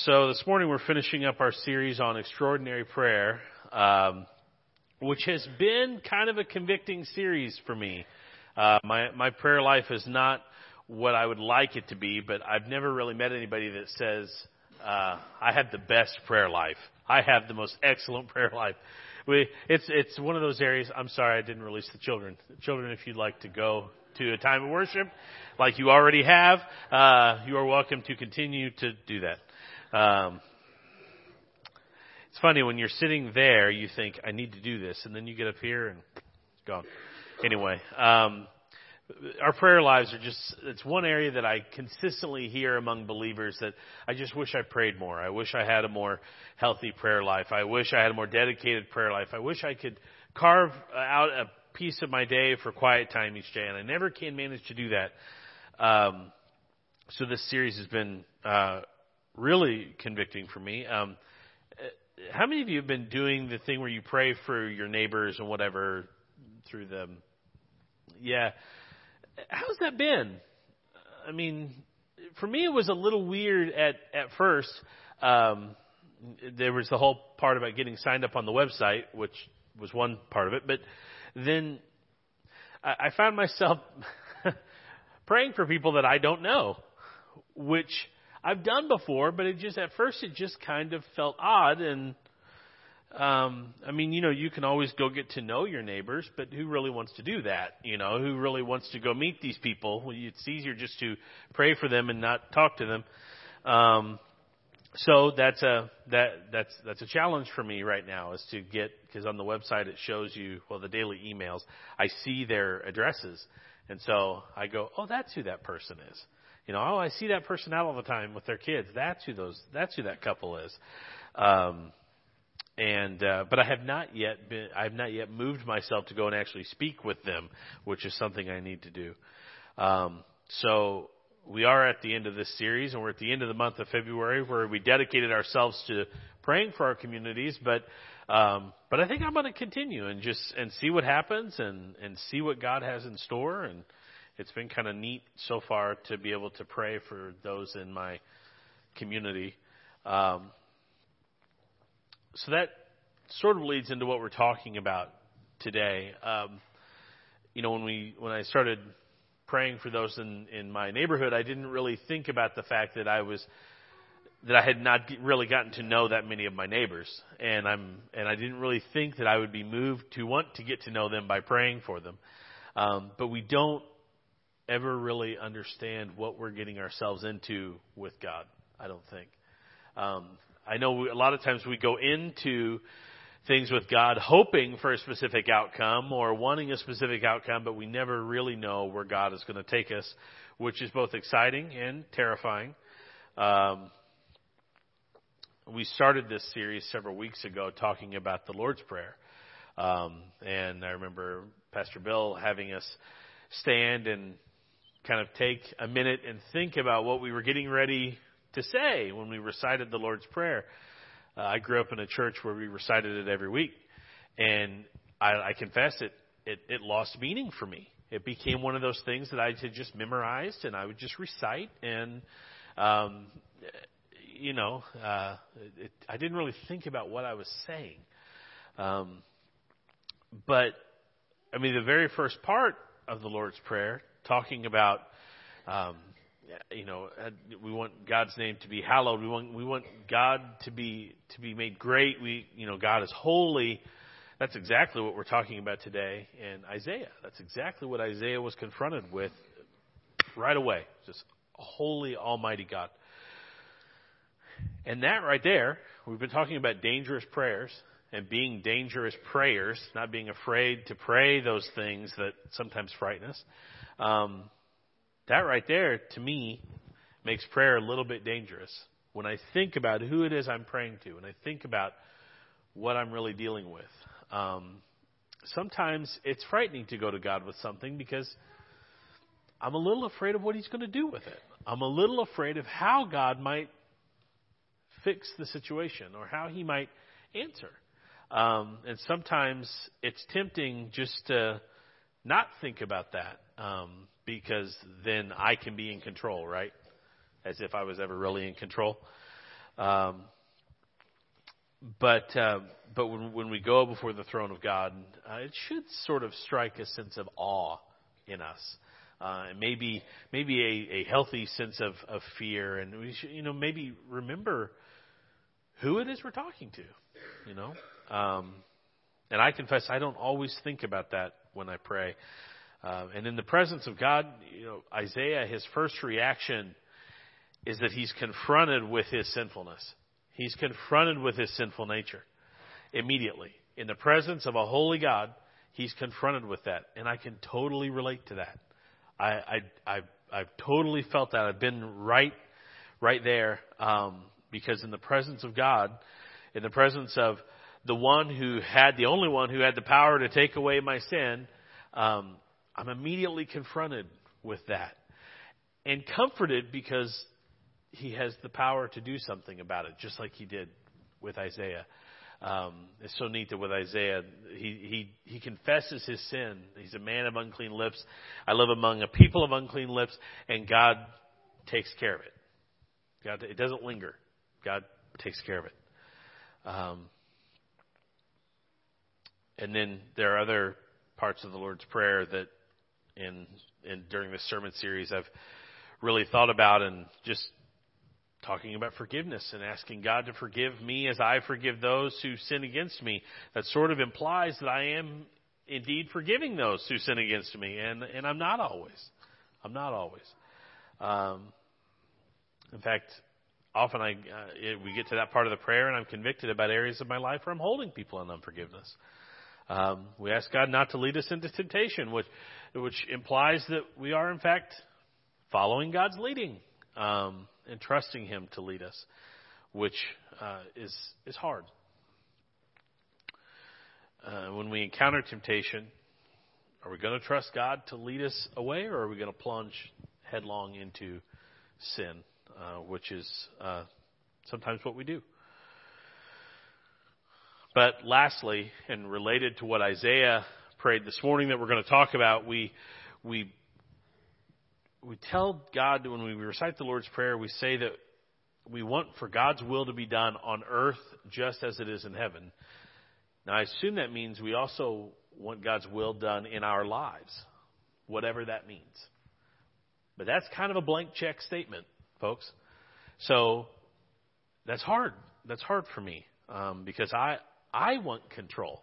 So this morning we're finishing up our series on extraordinary prayer, um, which has been kind of a convicting series for me. Uh, my my prayer life is not what I would like it to be, but I've never really met anybody that says uh, I have the best prayer life. I have the most excellent prayer life. We, it's it's one of those areas. I'm sorry I didn't release the children. Children, if you'd like to go to a time of worship, like you already have, uh, you are welcome to continue to do that. Um, it's funny when you're sitting there, you think, I need to do this, and then you get up here and it's gone. Anyway, um, our prayer lives are just, it's one area that I consistently hear among believers that I just wish I prayed more. I wish I had a more healthy prayer life. I wish I had a more dedicated prayer life. I wish I could carve out a piece of my day for quiet time each day, and I never can manage to do that. Um, so this series has been uh, really convicting for me. Um, how many of you have been doing the thing where you pray for your neighbors and whatever through them? Yeah. How's that been? I mean, for me, it was a little weird at at first. Um, there was the whole part about getting signed up on the website, which was one part of it. But then I, I found myself praying for people that I don't know, which I've done before, but it just at first it just kind of felt odd and um I mean, you know, you can always go get to know your neighbors, but who really wants to do that? You know, who really wants to go meet these people? Well, it's easier just to pray for them and not talk to them. Um so that's a that that's that's a challenge for me right now is to get because on the website it shows you well the daily emails I see their addresses and so I go oh that's who that person is you know, oh, I see that person out all the time with their kids. That's who those. That's who that couple is. Um, and uh, but I have not yet been. I have not yet moved myself to go and actually speak with them, which is something I need to do. Um, so we are at the end of this series, and we're at the end of the month of February, where we dedicated ourselves to praying for our communities. But um, but I think I'm going to continue and just and see what happens and and see what God has in store and it's been kind of neat so far to be able to pray for those in my community. Um, so that sort of leads into what we're talking about today. Um, you know, when we when I started praying for those in in my neighborhood, I didn't really think about the fact that I was that I had not really gotten to know that many of my neighbors, and I'm and I didn't really think that I would be moved to want to get to know them by praying for them. Um, but we don't ever really understand what we're getting ourselves into with God. I don't think. Um, I know we, a lot of times we go into things with God hoping for a specific outcome or wanting a specific outcome, but we never really know where God is going to take us, which is both exciting and terrifying. Um, we started this series several weeks ago talking about the Lord's Prayer. Um, and I remember Pastor Bill having us stand and kind of take a minute and think about what we were getting ready to say when we recited the Lord's Prayer. Uh, I grew up in a church where we recited it every week, and I, I confess it, it it lost meaning for me. It became one of those things that I had just memorized, and I would just recite, and um, you know, uh, it, I didn't really think about what I was saying. Um, but I mean, the very first part of the Lord's Prayer talking about, um, you know, we want God's name to be hallowed. We want we want God to be to be made great. We, you know, God is holy. That's exactly what we're talking about today in Isaiah. That's exactly what Isaiah was confronted with right away. Just holy, almighty God. And that right there, we've been talking about dangerous prayers and being dangerous prayers, not being afraid to pray those things that sometimes frighten us. Um, that right there, to me, makes prayer a little bit dangerous. When I think about who it is I'm praying to, and I think about what I'm really dealing with, um, sometimes it's frightening to go to God with something because I'm a little afraid of what He's going to do with it. I'm a little afraid of how God might fix the situation or how He might answer. Um, and sometimes it's tempting just to not think about that um, because then I can be in control, right? As if I was ever really in control. Um, but uh, but when when we go before the throne of God, uh, it should sort of strike a sense of awe in us. Uh, and maybe maybe a, a healthy sense of, of fear, and we should, you know, maybe remember who it is we're talking to, you know. Um, and I confess I don't always think about that when I pray. Uh, and in the presence of God, you know, Isaiah, his first reaction is that he's confronted with his sinfulness. He's confronted with his sinful nature immediately. In the presence of a holy God, he's confronted with that. And I can totally relate to that. I, I, I've, I've totally felt that. I've been right, right there, um, because in the presence of God, in the presence of the one who had, the only one who had the power to take away my sin, um, I'm immediately confronted with that. And comforted because he has the power to do something about it, just like he did with Isaiah. Um, it's so neat that with Isaiah, he, he, he confesses his sin. He's a man of unclean lips. I live among a people of unclean lips, and God takes care of it. God, it doesn't linger. God takes care of it. Um, and then there are other parts of the Lord's Prayer that, in, in during this sermon series, I've really thought about and just talking about forgiveness and asking God to forgive me as I forgive those who sin against me. That sort of implies that I am indeed forgiving those who sin against me, and and I'm not always. I'm not always. Um, in fact, often I uh, it, we get to that part of the prayer, and I'm convicted about areas of my life where I'm holding people in unforgiveness. Um, we ask God not to lead us into temptation, which which implies that we are in fact following God's leading. Um, and trusting Him to lead us, which uh, is is hard. Uh, when we encounter temptation, are we going to trust God to lead us away, or are we going to plunge headlong into sin, uh, which is uh, sometimes what we do? But lastly, and related to what Isaiah prayed this morning that we're going to talk about, we we we tell God when we recite the Lord's Prayer, we say that we want for God's will to be done on earth just as it is in heaven. Now, I assume that means we also want God's will done in our lives, whatever that means. But that's kind of a blank check statement, folks. So that's hard. That's hard for me um, because I I want control.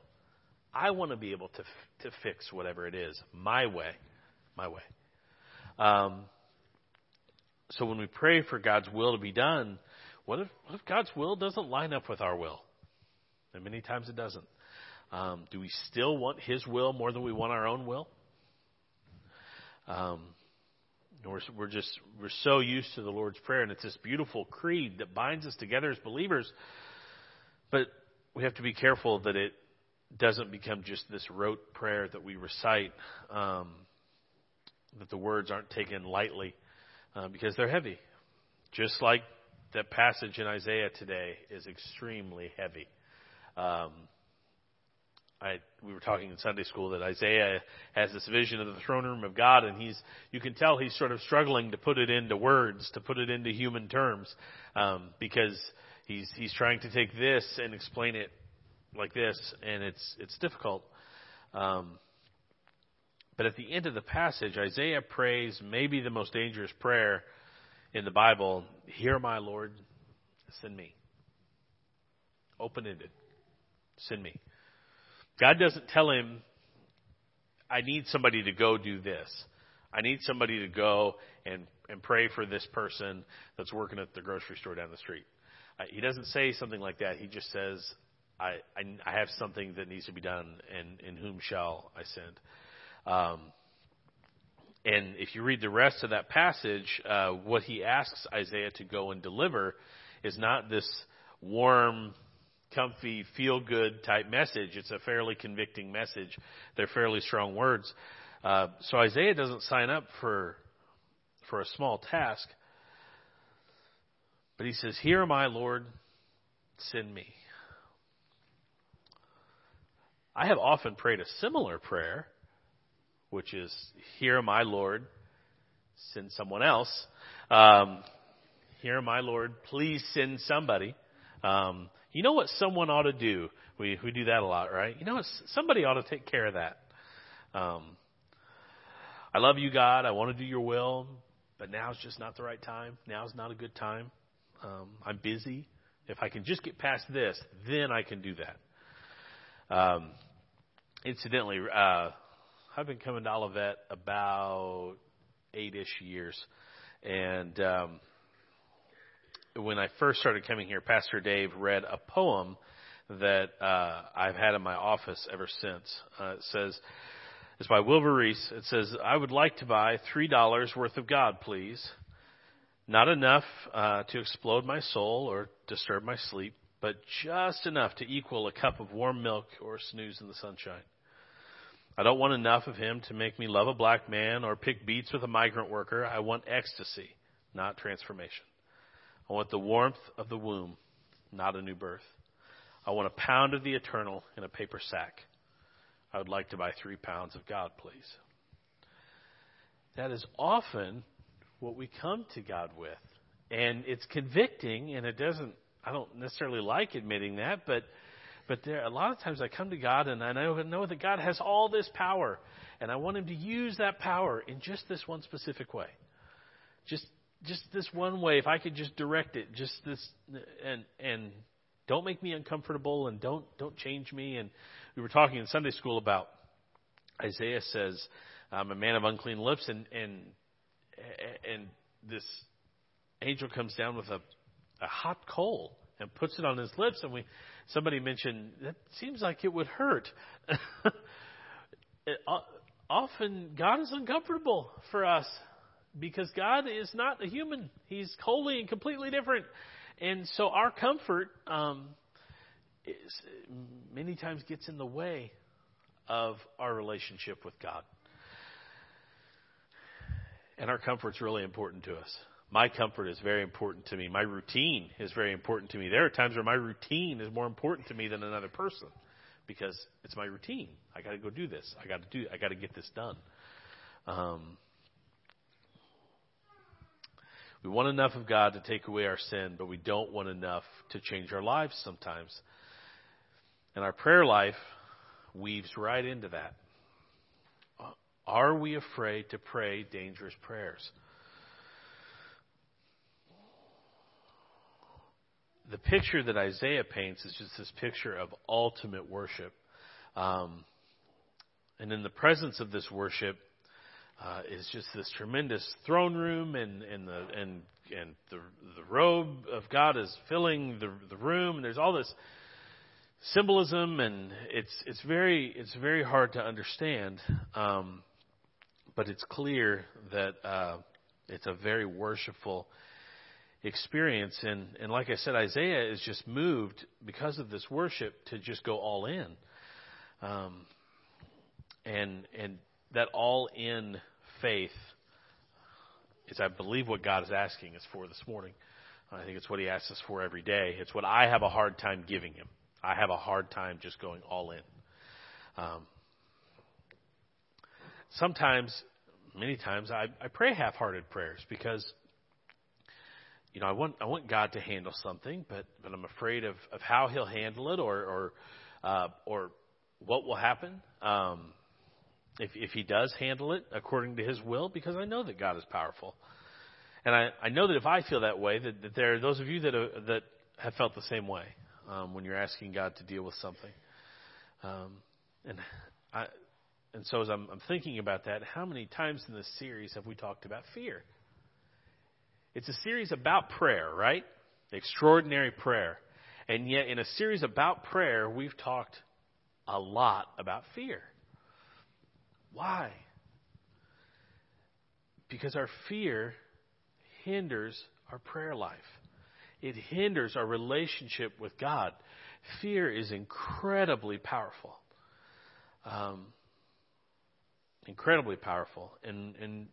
I want to be able to to fix whatever it is my way, my way. Um, so when we pray for God's will to be done, what if, what if God's will doesn't line up with our will? And many times it doesn't. Um, do we still want His will more than we want our own will? Um, we're, we're just we're so used to the Lord's Prayer, and it's this beautiful creed that binds us together as believers. But we have to be careful that it doesn't become just this rote prayer that we recite. Um, that the words aren't taken lightly uh, because they're heavy. Just like that passage in Isaiah today is extremely heavy. Um, I, we were talking in Sunday school that Isaiah has this vision of the throne room of God, and he's you can tell he's sort of struggling to put it into words, to put it into human terms, um, because he's he's trying to take this and explain it like this, and it's it's difficult. Um, but at the end of the passage, Isaiah prays maybe the most dangerous prayer in the Bible Hear my Lord, send me. Open ended. Send me. God doesn't tell him, I need somebody to go do this. I need somebody to go and, and pray for this person that's working at the grocery store down the street. He doesn't say something like that. He just says, I, I, I have something that needs to be done, and in whom shall I send? Um, and if you read the rest of that passage, uh, what he asks Isaiah to go and deliver is not this warm, comfy, feel good type message. It's a fairly convicting message. They're fairly strong words. Uh, so Isaiah doesn't sign up for for a small task. But he says, Here am I, Lord, send me. I have often prayed a similar prayer which is, Here, my Lord, send someone else. Um, here am I, Lord. Please send somebody. Um, you know what someone ought to do? We we do that a lot, right? You know? Somebody ought to take care of that. Um, I love you, God. I want to do your will, but now's just not the right time. Now's not a good time. Um, I'm busy. If I can just get past this, then I can do that. Um, incidentally, uh, I've been coming to Olivet about eight-ish years, and um, when I first started coming here, Pastor Dave read a poem that uh, I've had in my office ever since. Uh, it says, it's by Wilbur Rees. It says, I would like to buy $3 worth of God, please. Not enough uh, to explode my soul or disturb my sleep, but just enough to equal a cup of warm milk or a snooze in the sunshine. I don't want enough of him to make me love a black man or pick beets with a migrant worker. I want ecstasy, not transformation. I want the warmth of the womb, not a new birth. I want a pound of the eternal in a paper sack. I would like to buy three pounds of God, please. That is often what we come to God with. And it's convicting, and it doesn't, I don't necessarily like admitting that, but, but there, a lot of times I come to God and I know, that God has all this power, and I want Him to use that power in just this one specific way. Just, just this one way, if I could just direct it, just this, and, and don't make me uncomfortable and don't, don't change me. And we were talking in Sunday school about Isaiah says, I'm a man of unclean lips and, and, and this angel comes down with a, a hot coal and puts it on his lips and we, somebody mentioned that seems like it would hurt. it, often God is uncomfortable for us because God is not a human. He's wholly and completely different. And so our comfort um, is, many times gets in the way of our relationship with God. And our comfort's really important to us. My comfort is very important to me. My routine is very important to me. There are times where my routine is more important to me than another person because it's my routine. I got to go do this. I got to do. I got to get this done. Um, we want enough of God to take away our sin, but we don't want enough to change our lives sometimes. And our prayer life weaves right into that. Are we afraid to pray dangerous prayers? The picture that Isaiah paints is just this picture of ultimate worship. Um, and in the presence of this worship, uh, is just this tremendous throne room, and and the and and the the robe of God is filling the the room, and there's all this symbolism, and it's it's very it's very hard to understand, um, but it's clear that uh, it's a very worshipful experience, and and like I said, Isaiah is just moved because of this worship to just go all in, um, and and that all in faith is, I believe, what God is asking us for this morning. I think it's what He asks us for every day. It's what I have a hard time giving Him. I have a hard time just going all in. Um, sometimes, many times, I, I pray half-hearted prayers because, you know, I want I want God to handle something, but but I'm afraid of of how He'll handle it or or uh, or what will happen. Um, if, if he does handle it according to his will, because I know that God is powerful. And I, I know that if I feel that way, that, that there are those of you that, are, that have felt the same way um, when you're asking God to deal with something. Um, and I, and so as I'm, I'm thinking about that, how many times in this series have we talked about fear? It's a series about prayer, right? Extraordinary prayer. And yet, in a series about prayer, we've talked a lot about fear. Why? Because our fear hinders our prayer life. It hinders our relationship with God. Fear is incredibly powerful. Um, incredibly powerful. And, and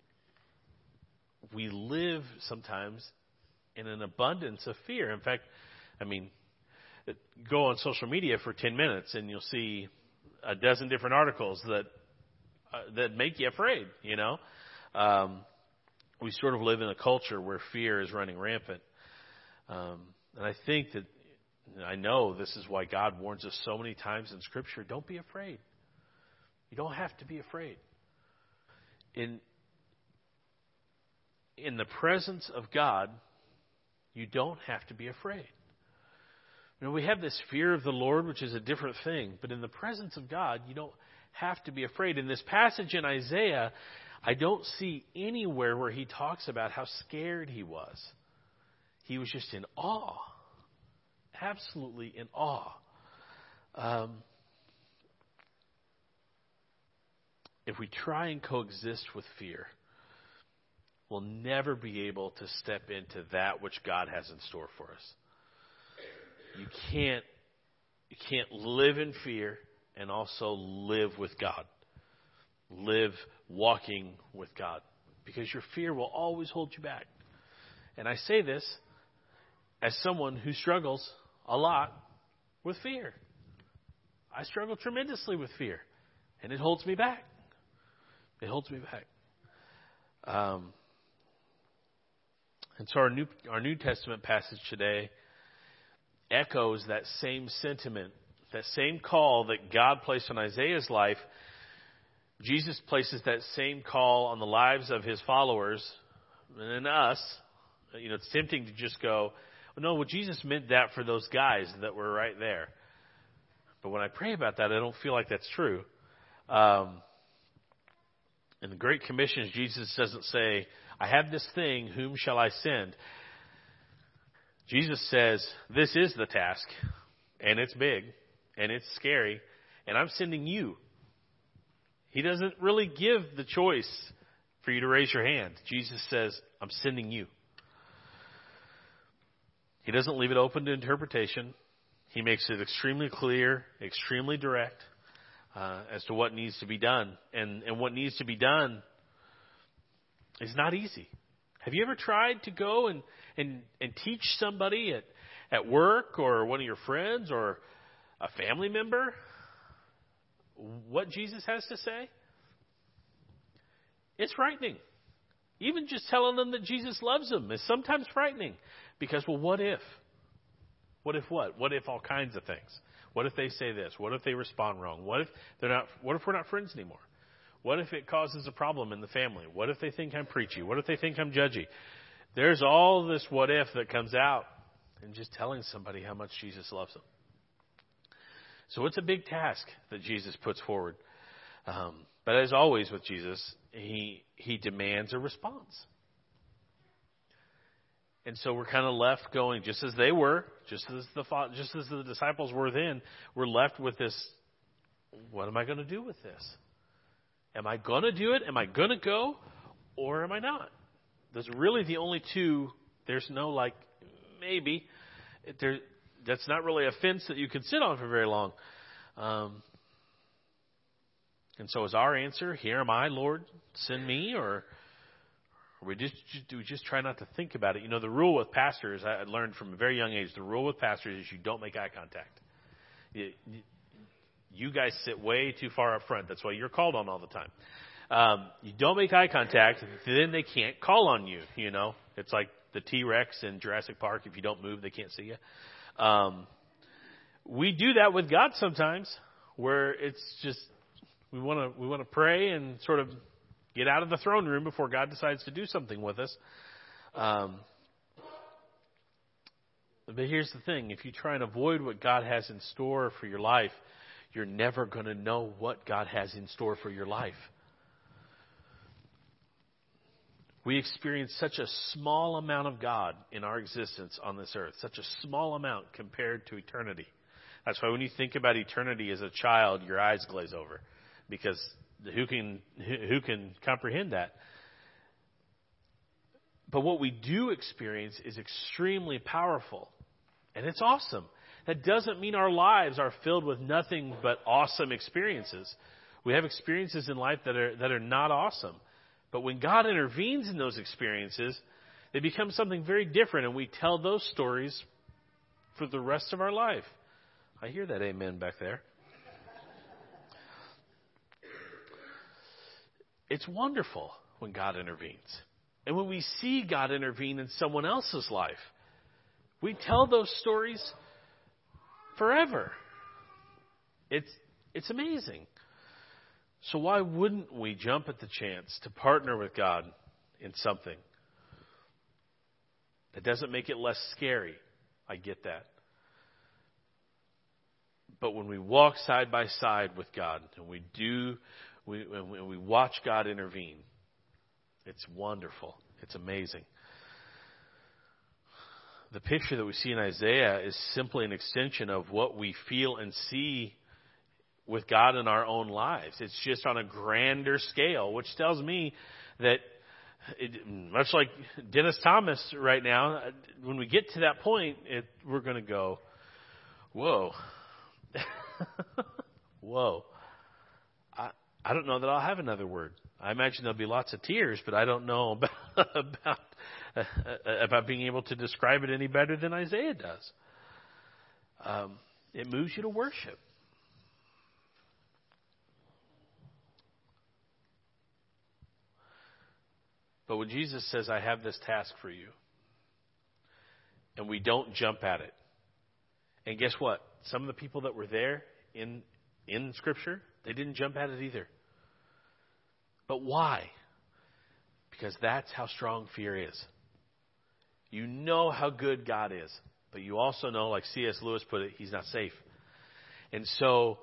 we live sometimes in an abundance of fear. In fact, I mean, go on social media for 10 minutes and you'll see a dozen different articles that uh, that make you afraid. You know, um, we sort of live in a culture where fear is running rampant. Um, and I think that, I know this is why God warns us so many times in Scripture don't be afraid. You don't have to be afraid. In, in the presence of God, you don't have to be afraid. You know, we have this fear of the Lord, which is a different thing, but in the presence of God, you don't have to be afraid. In this passage in Isaiah, I don't see anywhere where he talks about how scared he was. He was just in awe, absolutely in awe. Um, if we try and coexist with fear, we'll never be able to step into that which God has in store for us. You can't you can't live in fear and also live with God. Live walking with God because your fear will always hold you back. And I say this as someone who struggles a lot with fear. I struggle tremendously with fear, and it holds me back. It holds me back. Um, and so our New, our New Testament passage today echoes that same sentiment, that same call that God placed on Isaiah's life. Jesus places that same call on the lives of his followers and in us. You know, it's tempting to just go, well, no, well, Jesus meant that for those guys that were right there. But when I pray about that, I don't feel like that's true. Um, in the Great Commission, Jesus doesn't say, I have this thing, whom shall I send? Jesus says, This is the task, and it's big, and it's scary, and I'm sending you. He doesn't really give the choice for you to raise your hand. Jesus says, I'm sending you. He doesn't leave it open to interpretation. He makes it extremely clear, extremely direct uh, as to what needs to be done. And, and what needs to be done is not easy. Have you ever tried to go and, and, and teach somebody at, at work or one of your friends or a family member what Jesus has to say? It's frightening. Even just telling them that Jesus loves them is sometimes frightening because, well, what if? What if what? What if all kinds of things? What if they say this? What if they respond wrong? What if they're not? What if we're not friends anymore? What if it causes a problem in the family? What if they think I'm preachy? What if they think I'm judgy? There's all this what if that comes out in just telling somebody how much Jesus loves them. So it's a big task that Jesus puts forward. Um, but as always with Jesus, he he demands a response. And so we're kind of left going just as they were, just as the just as the disciples were then. We're left with this. What am I going to do with this? Am I going to do it? Am I going to go, or am I not? Those are really the only two. There's no like maybe. There, that's not really a fence that you can sit on for very long. Um, and so is our answer, "Here am I, Lord, send me," or we just, just we just try not to think about it. You know, the rule with pastors I learned from a very young age. The rule with pastors is you don't make eye contact. You, you guys sit way too far up front. That's why you're called on all the time. Um, you don't make eye contact, then they can't call on you. You know, it's like the T Rex in Jurassic Park. If you don't move, they can't see you. Um, we do that with God sometimes, where it's just we want to we want to pray and sort of get out of the throne room before God decides to do something with us. Um, but here's the thing if you try and avoid what God has in store for your life, you're never going to know what God has in store for your life. We experience such a small amount of God in our existence on this earth, such a small amount compared to eternity. That's why when you think about eternity as a child, your eyes glaze over because who can who can comprehend that? But what we do experience is extremely powerful, and it's awesome. That doesn't mean our lives are filled with nothing but awesome experiences. We have experiences in life that are that are not awesome. But when God intervenes in those experiences, they become something very different, and we tell those stories for the rest of our life. I hear that amen back there. It's wonderful when God intervenes. And when we see God intervene in someone else's life, We tell those stories forever. It's, it's amazing. So why wouldn't we jump at the chance to partner with God in something? That doesn't make it less scary. I get that. But when we walk side by side with God and we do, we, when we watch God intervene, it's wonderful. It's amazing. The picture that we see in Isaiah is simply an extension of what we feel and see with God in our own lives. It's just on a grander scale, which tells me that it, much like Dennis Thomas right now, when we get to that point, it, we're going to go, whoa, whoa. I, don't know that I'll have another word. I imagine there'll be lots of tears, but I don't know about about, uh, about being able to describe it any better than Isaiah does. Um, it moves you to worship. But when Jesus says, I have this task for you, and we don't jump at it, and guess what? Some of the people that were there in, in Scripture, they didn't jump at it either. But why? Because that's how strong fear is. You know how good God is, but you also know, like C.S. Lewis put it, He's not safe. And so,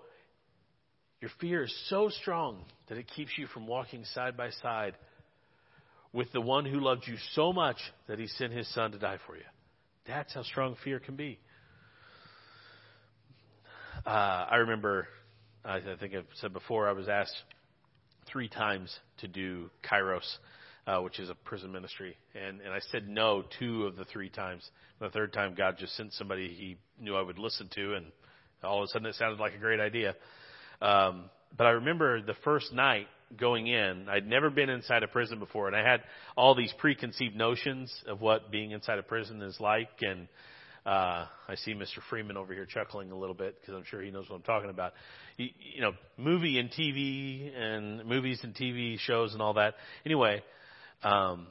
your fear is so strong that it keeps you from walking side by side with the one who loved you so much that he sent his son to die for you. That's how strong fear can be. Uh, I remember, I think I've said before, I was asked three times to do Kairos, uh, which is a prison ministry, and and I said no two of the three times. The third time, God just sent somebody He knew I would listen to, and all of a sudden it sounded like a great idea. Um, but I remember the first night going in. I'd never been inside a prison before, and I had all these preconceived notions of what being inside a prison is like. And uh, I see Mr. Freeman over here chuckling a little bit because I'm sure he knows what I'm talking about. You, you know, movie and TV and movies and TV shows and all that. Anyway, um,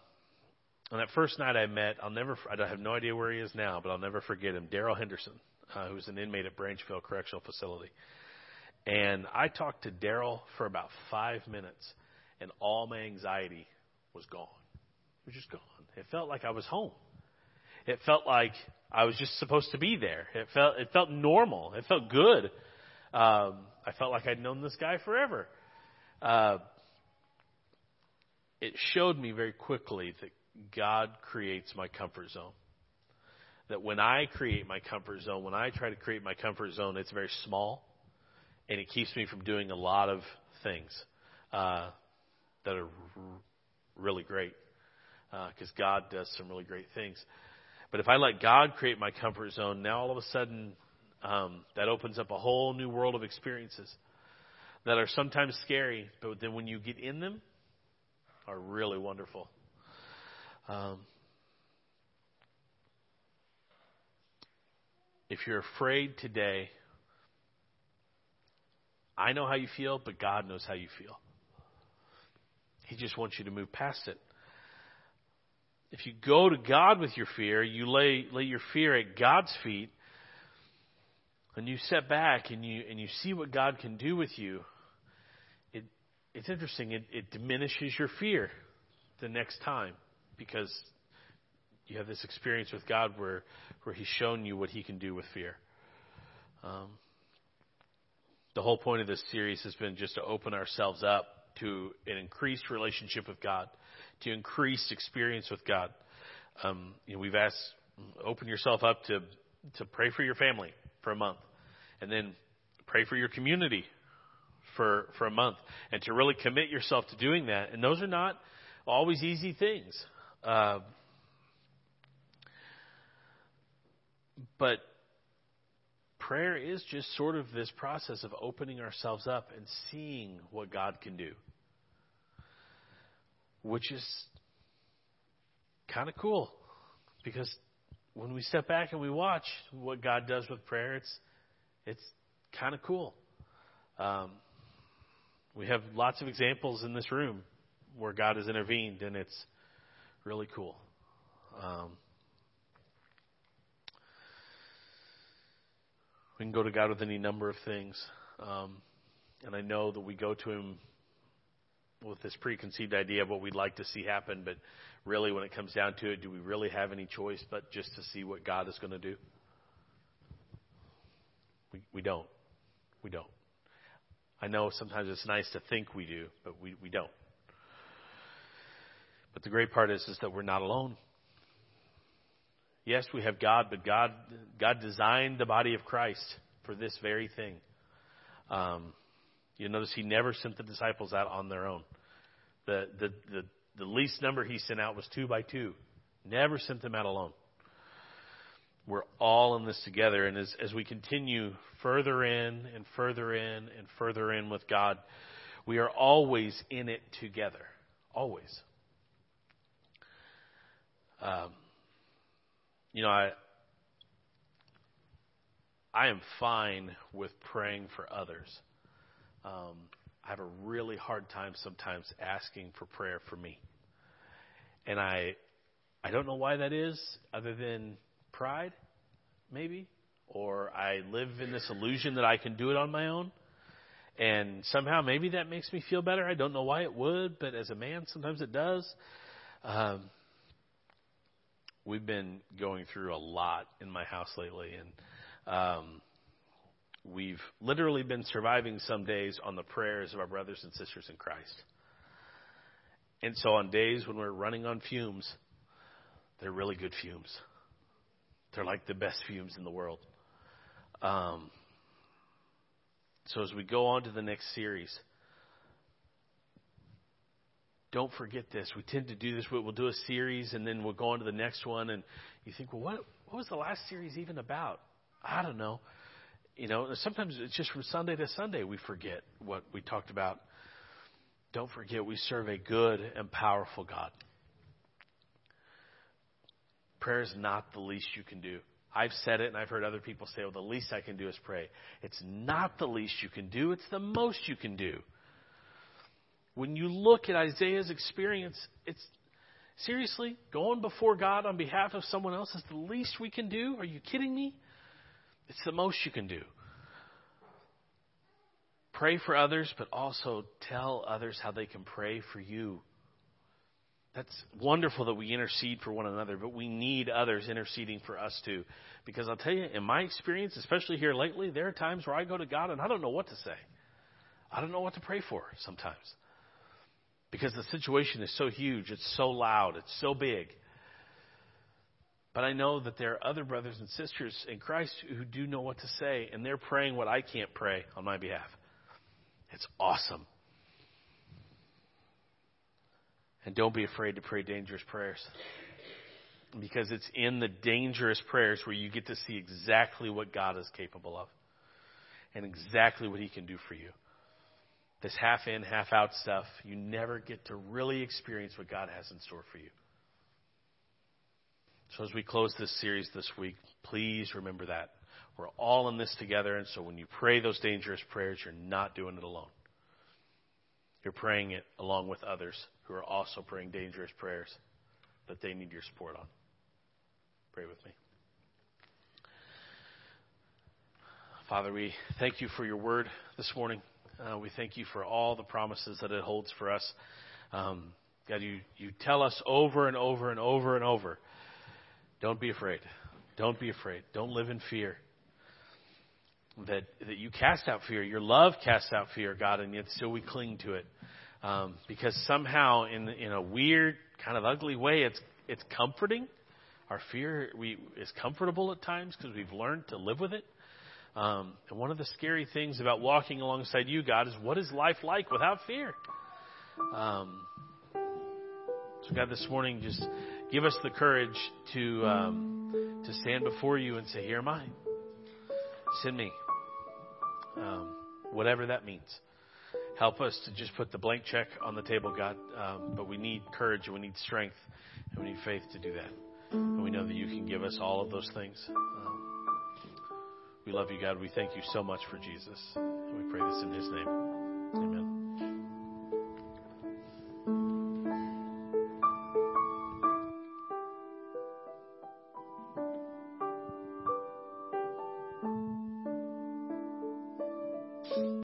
on that first night I met, I'll never, I have no idea where he is now, but I'll never forget him, Daryl Henderson, uh, who's an inmate at Branchville Correctional Facility. And I talked to Daryl for about five minutes, and all my anxiety was gone. It was just gone. It felt like I was home. It felt like I was just supposed to be there. It felt it felt normal. It felt good. Um, I felt like I'd known this guy forever. Uh, it showed me very quickly that God creates my comfort zone. That when I create my comfort zone, when I try to create my comfort zone, it's very small and it keeps me from doing a lot of things uh, that are r- really great because uh, God does some really great things. But if I let God create my comfort zone, now all of a sudden um, that opens up a whole new world of experiences that are sometimes scary, but then when you get in them, are really wonderful. Um, if you're afraid today, I know how you feel, but God knows how you feel. He just wants you to move past it. If you go to God with your fear, you lay, lay your fear at God's feet, and you step back and you, and you see what God can do with you, it, it's interesting. It, it diminishes your fear the next time because you have this experience with God where, where He's shown you what He can do with fear. Um, the whole point of this series has been just to open ourselves up to an increased relationship with God, to increased experience with God. Um, you know, we've asked, open yourself up to, to pray for your family for a month, and then pray for your community for, for a month, and to really commit yourself to doing that. And those are not always easy things. Uh, but prayer is just sort of this process of opening ourselves up and seeing what God can do, which is kind of cool because when we step back and we watch what God does with prayer, it's it's kind of cool. Um, we have lots of examples in this room where God has intervened, and it's really cool. Um, We can go to God with any number of things. Um, and I know that we go to Him with this preconceived idea of what we'd like to see happen, but really, when it comes down to it, do we really have any choice but just to see what God is going to do? We, we don't. We don't. I know sometimes it's nice to think we do, but we, we don't. But the great part is, is that we're not alone. Yes, we have God, but God, God designed the body of Christ for this very thing. Um, you notice He never sent the disciples out on their own. The, the, the, the least number He sent out was two by two. Never sent them out alone. We're all in this together. And as, as we continue further in and further in and further in with God, we are always in it together. Always. Um, you know, I, I am fine with praying for others. Um, I have a really hard time sometimes asking for prayer for me. And I I don't know why that is other than pride, maybe, or I live in this illusion that I can do it on my own. And somehow maybe that makes me feel better. I don't know why it would, but as a man, sometimes it does. Um, we've been going through a lot in my house lately, and um, we've literally been surviving some days on the prayers of our brothers and sisters in Christ. And so on days when we're running on fumes, they're really good fumes. They're like the best fumes in the world. Um, so as we go on to the next series, don't forget this. We tend to do this. We'll do a series and then we'll go on to the next one. And you think, well, what, what was the last series even about? I don't know. You know, sometimes it's just from Sunday to Sunday we forget what we talked about. Don't forget we serve a good and powerful God. Prayer is not the least you can do. I've said it and I've heard other people say, well, the least I can do is pray. It's not the least you can do, it's the most you can do. When you look at Isaiah's experience, it's seriously going before God on behalf of someone else is the least we can do? Are you kidding me? It's the most you can do. Pray for others, but also tell others how they can pray for you. That's wonderful that we intercede for one another, but we need others interceding for us too. Because I'll tell you, in my experience, especially here lately, there are times where I go to God and I don't know what to say. I don't know what to pray for sometimes. Because the situation is so huge, it's so loud, it's so big. But I know that there are other brothers and sisters in Christ who do know what to say, and they're praying what I can't pray on my behalf. It's awesome. And don't be afraid to pray dangerous prayers. Because it's in the dangerous prayers where you get to see exactly what God is capable of and exactly what He can do for you. This half in, half out stuff, you never get to really experience what God has in store for you. So as we close this series this week, please remember that. We're all in this together, and so when you pray those dangerous prayers, you're not doing it alone. You're praying it along with others who are also praying dangerous prayers that they need your support on. Pray with me. Father, we thank you for your word this morning. Uh, we thank you for all the promises that it holds for us. Um, God, you, you tell us over and over and over and over don't be afraid. Don't be afraid. Don't live in fear. That, that you cast out fear. Your love casts out fear, God, and yet still we cling to it. Um, because somehow, in in a weird, kind of ugly way, it's it's comforting. Our fear we is comfortable at times because we've learned to live with it. Um, and one of the scary things about walking alongside you, God, is what is life like without fear? Um, so, God, this morning, just give us the courage to um, to stand before you and say, "Here am I. Send me." Um, whatever that means. Help us to just put the blank check on the table, God. Um, but we need courage and we need strength and we need faith to do that. And we know that you can give us all of those things. We love you, God. We thank you so much for Jesus. We pray this in his name. Amen.